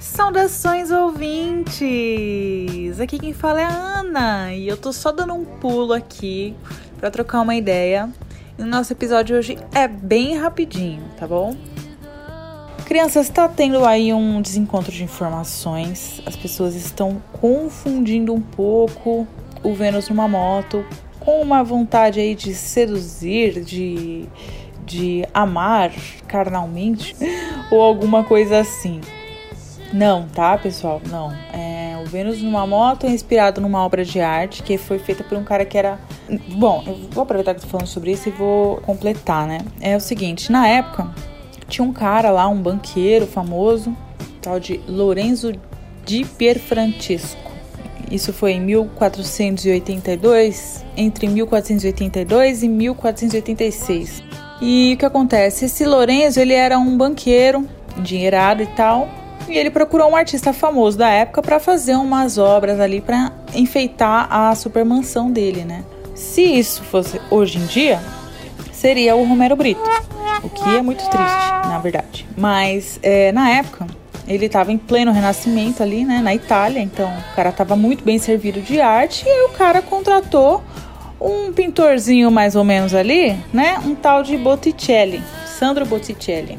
Saudações ouvintes! Aqui quem fala é a Ana e eu tô só dando um pulo aqui para trocar uma ideia. E o nosso episódio hoje é bem rapidinho, tá bom? Crianças, está tendo aí um desencontro de informações. As pessoas estão confundindo um pouco o Vênus numa moto com uma vontade aí de seduzir, de, de amar carnalmente ou alguma coisa assim. Não, tá, pessoal? Não. É, o Vênus numa moto é inspirado numa obra de arte que foi feita por um cara que era. Bom, eu vou aproveitar que tô falando sobre isso e vou completar, né? É o seguinte, na época, tinha um cara lá, um banqueiro famoso, tal de Lorenzo di Pierfrancesco. Isso foi em 1482, entre 1482 e 1486. E o que acontece? Esse Lorenzo, ele era um banqueiro, endinheirado e tal, e ele procurou um artista famoso da época para fazer umas obras ali para enfeitar a supermansão dele, né? Se isso fosse hoje em dia, seria o Romero Brito, o que é muito triste, na verdade. Mas é, na época ele estava em pleno renascimento ali, né, na Itália, então o cara estava muito bem servido de arte e aí o cara contratou um pintorzinho mais ou menos ali, né, um tal de Botticelli, Sandro Botticelli.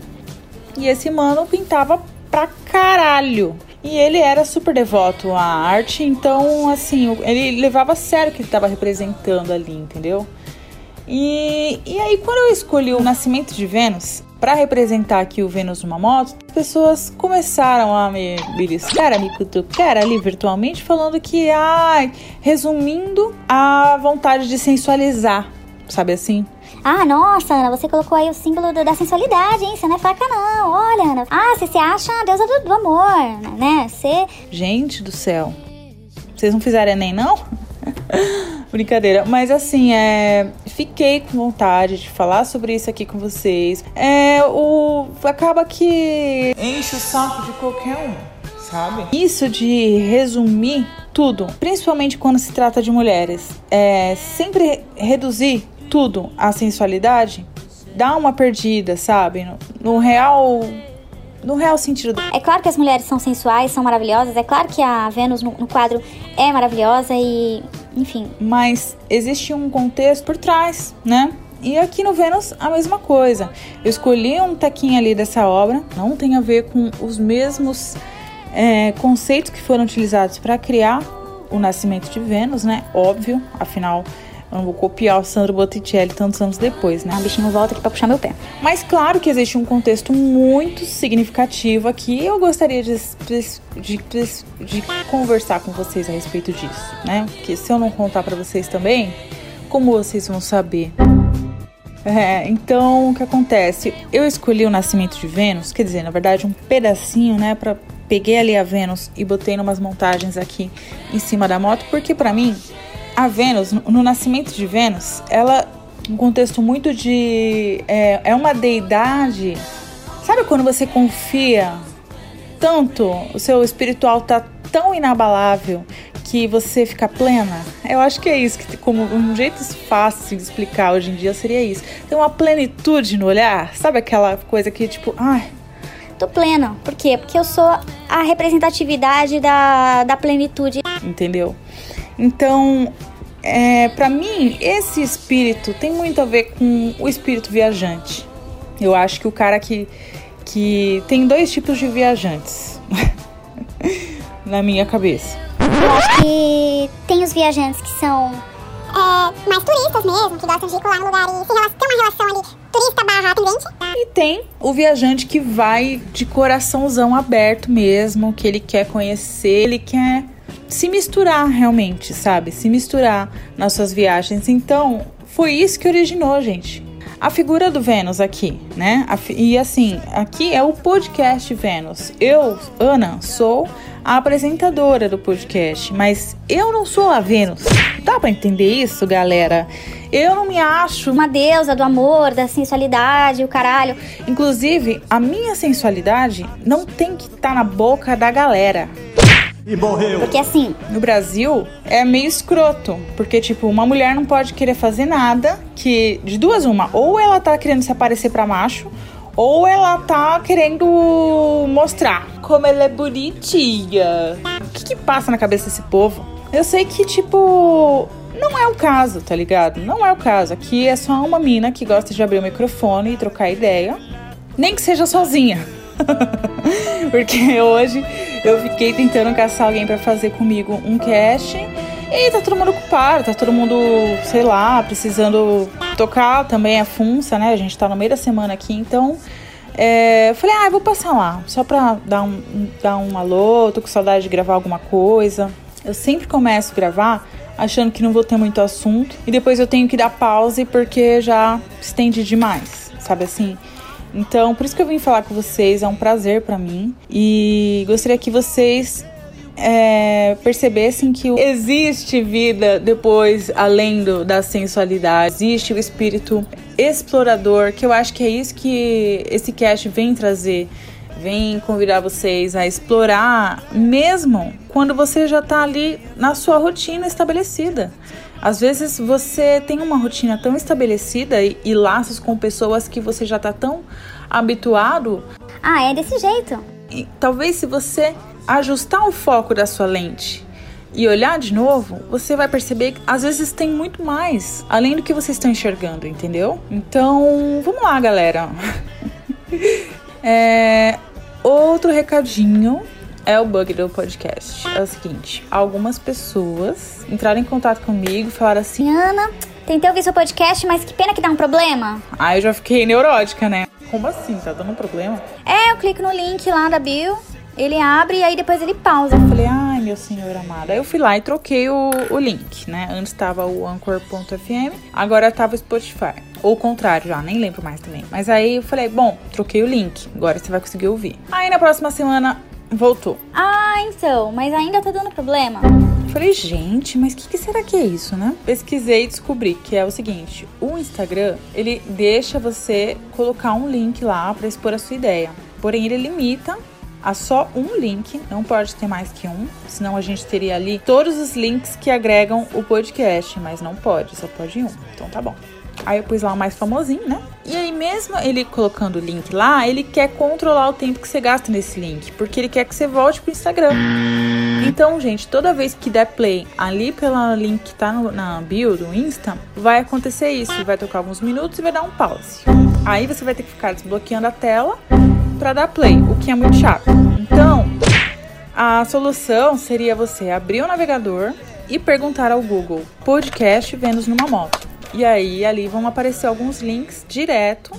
E esse mano pintava pra caralho. E ele era super devoto à arte, então, assim, ele levava a sério o que ele estava representando ali, entendeu? E, e aí, quando eu escolhi o Nascimento de Vênus para representar aqui o Vênus numa moto, as pessoas começaram a me beliscar, a me cutucar ali virtualmente, falando que, ai, resumindo a vontade de sensualizar, sabe assim? Ah, nossa, Ana, você colocou aí o símbolo da sensualidade, hein? Você não é fraca, não. Olha, Ana. Ah, você se acha a deusa do, do amor, né? Você. Gente do céu. Vocês não fizeram Enem, não? Brincadeira. Mas assim, é. Fiquei com vontade de falar sobre isso aqui com vocês. É. O. Acaba que. Enche o saco de qualquer um, sabe? Isso de resumir tudo, principalmente quando se trata de mulheres, é sempre reduzir tudo a sensualidade, dá uma perdida, sabe? No, no real no real sentido. É claro que as mulheres são sensuais, são maravilhosas, é claro que a Vênus no, no, quadro é maravilhosa e, enfim. Mas existe um contexto por trás, né? E aqui no Vênus a mesma coisa. Eu escolhi um tequinho ali dessa obra, não tem a ver com os mesmos é, conceitos que foram utilizados para criar o nascimento de Vênus, né? Óbvio, afinal eu não vou copiar o Sandro Botticelli tantos anos depois, né? A bichinho volta aqui pra puxar meu pé. Mas claro que existe um contexto muito significativo aqui. Eu gostaria de, de, de, de conversar com vocês a respeito disso, né? Porque se eu não contar para vocês também, como vocês vão saber? É, então, o que acontece? Eu escolhi o nascimento de Vênus, quer dizer, na verdade, um pedacinho, né, para peguei ali a Vênus e botei numas montagens aqui em cima da moto, porque para mim a Vênus, no nascimento de Vênus, ela um contexto muito de é, é uma deidade. Sabe quando você confia tanto, o seu espiritual tá tão inabalável que você fica plena? Eu acho que é isso, que como um jeito fácil de explicar hoje em dia seria isso. Tem uma plenitude no olhar, sabe aquela coisa que tipo, ai, tô plena. Por quê? Porque eu sou a representatividade da, da plenitude. Entendeu? Então, é, para mim, esse espírito tem muito a ver com o espírito viajante. Eu acho que o cara que, que tem dois tipos de viajantes na minha cabeça. Eu acho que tem os viajantes que são é, mais turistas mesmo, que gostam de ir lá no lugar e tem uma relação ali turista barra atendente. E tem o viajante que vai de coraçãozão aberto mesmo, que ele quer conhecer, ele quer se misturar realmente, sabe? Se misturar nas suas viagens. Então, foi isso que originou, gente. A figura do Vênus aqui, né? E assim, aqui é o podcast Vênus. Eu, Ana, sou a apresentadora do podcast, mas eu não sou a Vênus. Dá para entender isso, galera? Eu não me acho uma deusa do amor, da sensualidade, o caralho. Inclusive, a minha sensualidade não tem que estar tá na boca da galera. E morreu. Porque assim. No Brasil é meio escroto. Porque, tipo, uma mulher não pode querer fazer nada que. De duas, uma. Ou ela tá querendo se aparecer pra macho, ou ela tá querendo mostrar como ela é bonitinha. O que, que passa na cabeça desse povo? Eu sei que, tipo, não é o caso, tá ligado? Não é o caso. Aqui é só uma mina que gosta de abrir o microfone e trocar ideia. Nem que seja sozinha. Porque hoje eu fiquei tentando caçar alguém para fazer comigo um cast. E tá todo mundo ocupado, tá todo mundo, sei lá, precisando tocar também a funça, né? A gente tá no meio da semana aqui, então. É, eu falei, ah, eu vou passar lá, só pra dar um, dar um alô, tô com saudade de gravar alguma coisa. Eu sempre começo a gravar achando que não vou ter muito assunto e depois eu tenho que dar pause porque já estende demais, sabe assim? Então, por isso que eu vim falar com vocês, é um prazer para mim. E gostaria que vocês é, percebessem que existe vida depois, além do, da sensualidade, existe o espírito explorador, que eu acho que é isso que esse cast vem trazer. Vem convidar vocês a explorar, mesmo quando você já está ali na sua rotina estabelecida. Às vezes você tem uma rotina tão estabelecida e, e laços com pessoas que você já está tão habituado. Ah, é desse jeito. E talvez se você ajustar o foco da sua lente e olhar de novo, você vai perceber que às vezes tem muito mais além do que vocês estão enxergando, entendeu? Então, vamos lá, galera. é, outro recadinho é o bug do podcast. É o seguinte: algumas pessoas entraram em contato comigo e falaram assim: Ana, tentei ouvir seu podcast, mas que pena que dá um problema. Aí eu já fiquei neurótica, né? Como assim? Tá dando um problema? É, eu clico no link lá da bio, ele abre e aí depois ele pausa. Eu falei, ai meu senhor amado. Aí eu fui lá e troquei o, o link, né? Antes tava o Anchor.fm, agora tava o Spotify. Ou o contrário já, nem lembro mais também. Mas aí eu falei, bom, troquei o link, agora você vai conseguir ouvir. Aí na próxima semana voltou. Ah, então, mas ainda tá dando problema. Falei, gente, mas o que, que, será que é isso, né? Pesquisei e descobri que é o seguinte: o Instagram ele deixa você colocar um link lá para expor a sua ideia. Porém, ele limita a só um link, não pode ter mais que um, senão a gente teria ali todos os links que agregam o podcast, mas não pode, só pode um. Então tá bom. Aí eu pus lá o mais famosinho, né? E aí, mesmo ele colocando o link lá, ele quer controlar o tempo que você gasta nesse link, porque ele quer que você volte pro Instagram. Então, gente, toda vez que der play ali pela link que tá no, na bio do Insta, vai acontecer isso. Vai tocar alguns minutos e vai dar um pause. Aí você vai ter que ficar desbloqueando a tela para dar play, o que é muito chato. Então, a solução seria você abrir o navegador e perguntar ao Google podcast Vênus numa moto. E aí ali vão aparecer alguns links direto,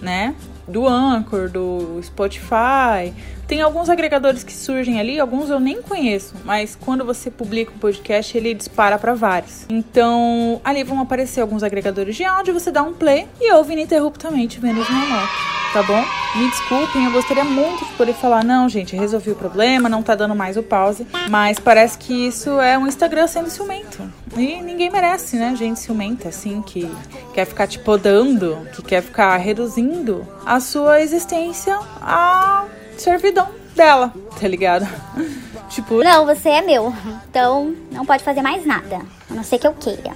né? Do Anchor, do Spotify. Tem alguns agregadores que surgem ali, alguns eu nem conheço, mas quando você publica um podcast, ele dispara para vários. Então, ali vão aparecer alguns agregadores de áudio, você dá um play e ouve ininterruptamente Vênus no moto, tá bom? Me desculpem, eu gostaria muito de poder falar, não, gente, resolvi o problema, não tá dando mais o pause, mas parece que isso é um Instagram sendo ciumento. E ninguém merece, né? Gente ciumenta, assim, que quer ficar te podando, que quer ficar reduzindo a sua existência a servidão dela, tá ligado? tipo. Não, você é meu. Então não pode fazer mais nada. A não ser que eu queira.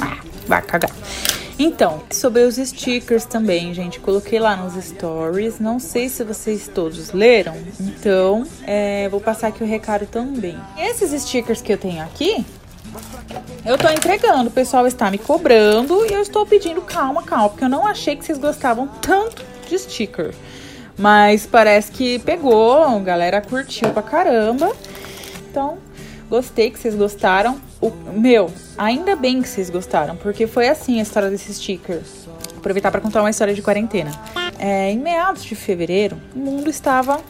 Ah, vai cagar. Então, sobre os stickers também, gente, coloquei lá nos stories. Não sei se vocês todos leram, então é, vou passar aqui o recado também. Esses stickers que eu tenho aqui, eu tô entregando, o pessoal está me cobrando e eu estou pedindo calma, calma, porque eu não achei que vocês gostavam tanto de sticker. Mas parece que pegou, a galera curtiu pra caramba. Então, gostei que vocês gostaram. O, meu, ainda bem que vocês gostaram, porque foi assim a história desse sticker. Aproveitar para contar uma história de quarentena. É, em meados de fevereiro, o mundo estava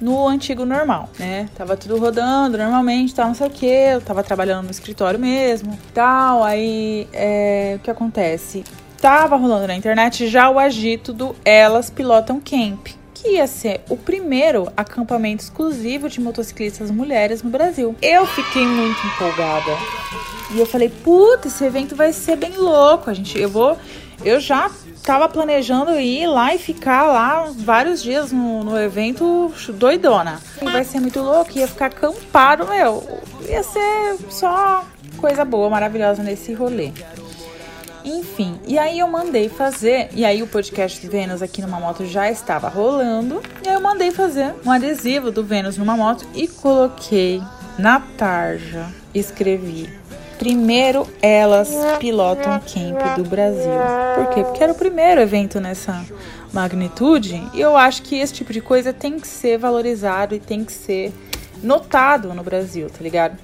no antigo normal, né? Tava tudo rodando normalmente, tal, não sei o que. Eu tava trabalhando no escritório mesmo, tal. Aí, é, o que acontece? Tava rolando na internet já o agito do Elas Pilotam Camp, que ia ser o primeiro acampamento exclusivo de motociclistas mulheres no Brasil. Eu fiquei muito empolgada. E eu falei, puta, esse evento vai ser bem louco. A gente, eu vou, eu já tava planejando ir lá e ficar lá vários dias no, no evento doidona. Vai ser muito louco, ia ficar acampado, meu. Ia ser só coisa boa, maravilhosa nesse rolê. Enfim, e aí eu mandei fazer, e aí o podcast Vênus aqui numa moto já estava rolando, e aí eu mandei fazer um adesivo do Vênus numa moto e coloquei na tarja, escrevi Primeiro elas pilotam camp do Brasil. Por quê? Porque era o primeiro evento nessa magnitude e eu acho que esse tipo de coisa tem que ser valorizado e tem que ser notado no Brasil, tá ligado?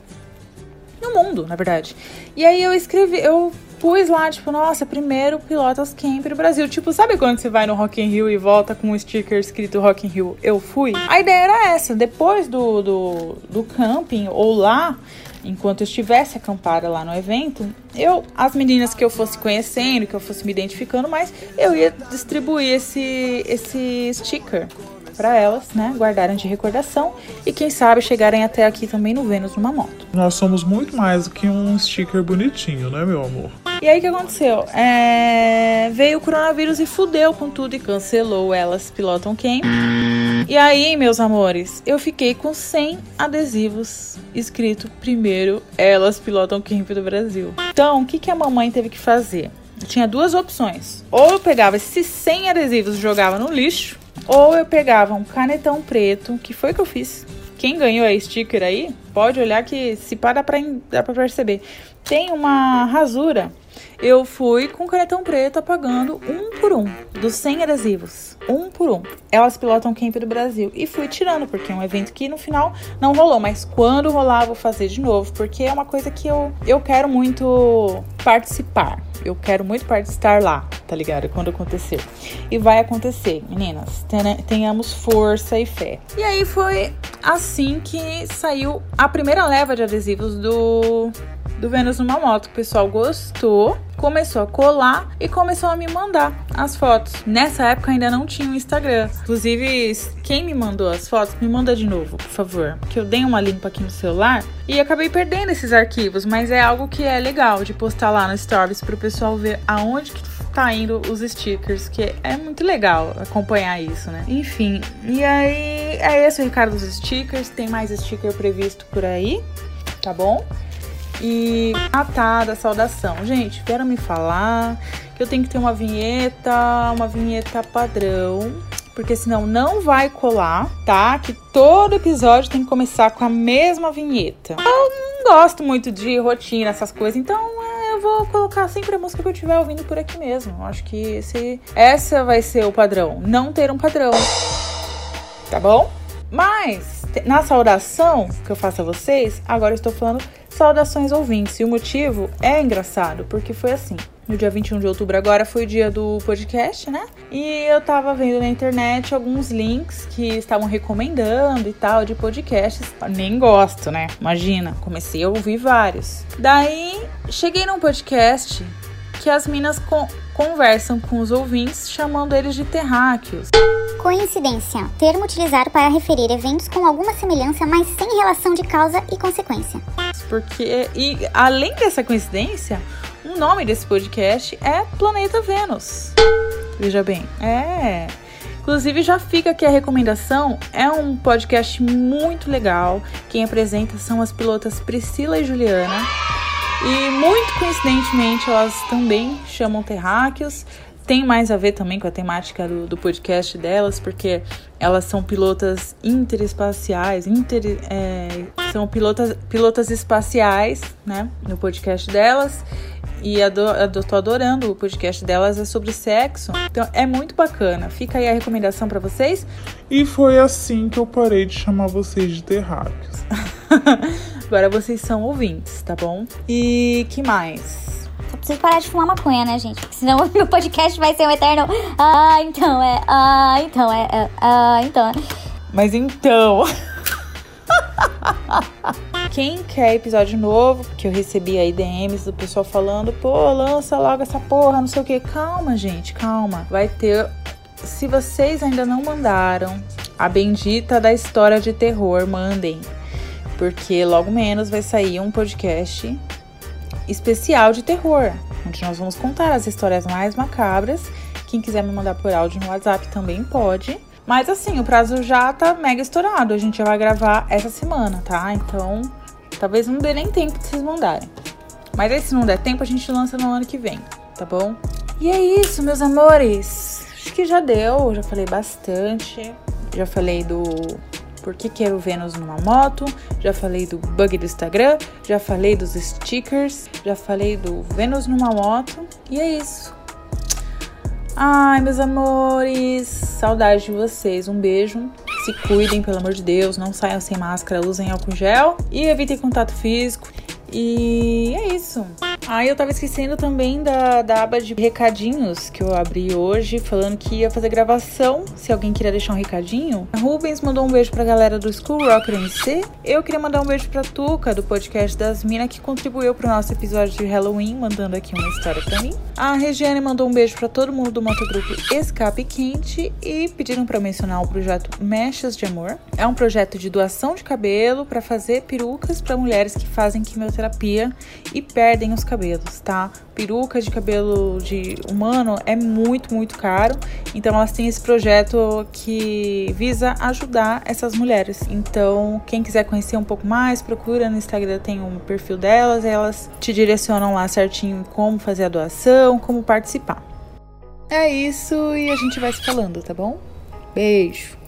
No mundo, na verdade. E aí eu escrevi, eu pus lá, tipo, nossa, primeiro pilotas camp do Brasil. Tipo, sabe quando você vai no Rock in Rio e volta com um sticker escrito Rock in Rio, eu fui? A ideia era essa, depois do, do, do camping ou lá, enquanto eu estivesse acampada lá no evento, eu, as meninas que eu fosse conhecendo, que eu fosse me identificando mais, eu ia distribuir esse, esse sticker para elas, né, guardarem de recordação e quem sabe chegarem até aqui também no Vênus numa moto. Nós somos muito mais do que um sticker bonitinho, né, meu amor? E aí o que aconteceu? É... Veio o coronavírus e fudeu com tudo e cancelou elas pilotam quem? E aí, meus amores, eu fiquei com 100 adesivos escrito primeiro elas pilotam camp do Brasil. Então, o que, que a mamãe teve que fazer? Eu tinha duas opções. Ou eu pegava esses 100 adesivos e jogava no lixo, ou eu pegava um canetão preto, que foi que eu fiz. Quem ganhou a sticker aí, pode olhar que se dá pra, dá pra perceber. Tem uma rasura eu fui com canetão preto apagando um por um, dos 100 adesivos, um por um. Elas pilotam Camp do Brasil e fui tirando, porque é um evento que no final não rolou, mas quando rolar vou fazer de novo, porque é uma coisa que eu, eu quero muito participar. Eu quero muito participar lá, tá ligado? Quando acontecer. E vai acontecer, meninas. Tenhamos força e fé. E aí foi assim que saiu a primeira leva de adesivos do do Vênus numa moto. O pessoal gostou, começou a colar e começou a me mandar as fotos. Nessa época ainda não tinha o Instagram. Inclusive, quem me mandou as fotos, me manda de novo, por favor. Que eu dei uma limpa aqui no celular e acabei perdendo esses arquivos, mas é algo que é legal de postar lá no Stories para o pessoal ver aonde que tá indo os stickers, que é muito legal acompanhar isso, né? Enfim, e aí é esse o recado dos stickers. Tem mais sticker previsto por aí, tá bom? e a tá, da saudação. Gente, vieram me falar que eu tenho que ter uma vinheta, uma vinheta padrão, porque senão não vai colar, tá? Que todo episódio tem que começar com a mesma vinheta. Eu não gosto muito de rotina, essas coisas, então vou colocar sempre a música que eu estiver ouvindo por aqui mesmo. Acho que esse, essa vai ser o padrão, não ter um padrão. Tá bom? Mas na saudação que eu faço a vocês, agora eu estou falando Saudações ouvintes. E o motivo é engraçado, porque foi assim. No dia 21 de outubro agora foi o dia do podcast, né? E eu tava vendo na internet alguns links que estavam recomendando e tal de podcasts. Nem gosto, né? Imagina, comecei a ouvir vários. Daí cheguei num podcast que as minas con conversam com os ouvintes chamando eles de terráqueos. Coincidência, termo utilizado para referir eventos com alguma semelhança, mas sem relação de causa e consequência. Porque, e além dessa coincidência, o nome desse podcast é Planeta Vênus. Veja bem, é. Inclusive, já fica aqui a recomendação. É um podcast muito legal. Quem apresenta são as pilotas Priscila e Juliana. E muito coincidentemente, elas também chamam terráqueos tem mais a ver também com a temática do, do podcast delas, porque elas são pilotas interespaciais, inter, é, são pilotas, pilotas espaciais, né, no podcast delas. E eu tô adorando o podcast delas, é sobre sexo. Então é muito bacana. Fica aí a recomendação para vocês. E foi assim que eu parei de chamar vocês de terráqueos. Agora vocês são ouvintes, tá bom? E que mais? Preciso parar de fumar maconha, né, gente? Porque senão o meu podcast vai ser um eterno. Ah, então é. Ah, então é. é ah, então é. Mas então. Quem quer episódio novo, que eu recebi aí DMs do pessoal falando, pô, lança logo essa porra, não sei o que. Calma, gente, calma. Vai ter. Se vocês ainda não mandaram a bendita da história de terror, mandem. Porque logo menos vai sair um podcast especial de terror, onde nós vamos contar as histórias mais macabras. Quem quiser me mandar por áudio no WhatsApp também pode. Mas assim, o prazo já tá mega estourado. A gente já vai gravar essa semana, tá? Então, talvez não dê nem tempo de vocês mandarem. Mas aí, se não der tempo, a gente lança no ano que vem. tá bom? E é isso, meus amores. Acho que já deu, já falei bastante. Já falei do por que quero Vênus numa moto, já falei do bug do Instagram, já falei dos stickers, já falei do Vênus numa moto. E é isso. Ai, meus amores, saudade de vocês. Um beijo. Se cuidem, pelo amor de Deus. Não saiam sem máscara, usem álcool gel e evitem contato físico. E é isso. Ah, eu tava esquecendo também da, da aba de recadinhos que eu abri hoje, falando que ia fazer gravação. Se alguém queria deixar um recadinho. A Rubens mandou um beijo pra galera do School Rocker MC. Eu queria mandar um beijo pra Tuca, do podcast das Minas, que contribuiu pro nosso episódio de Halloween, mandando aqui uma história pra mim. A Regiane mandou um beijo pra todo mundo do motogrupo Escape Quente e pediram para mencionar o projeto Mechas de Amor. É um projeto de doação de cabelo para fazer perucas para mulheres que fazem quimioterapia e perdem os cabelos tá? Peruca de cabelo de humano é muito, muito caro. Então elas têm esse projeto que visa ajudar essas mulheres. Então, quem quiser conhecer um pouco mais, procura no Instagram, tem um perfil delas, elas te direcionam lá certinho como fazer a doação, como participar. É isso e a gente vai se falando, tá bom? Beijo!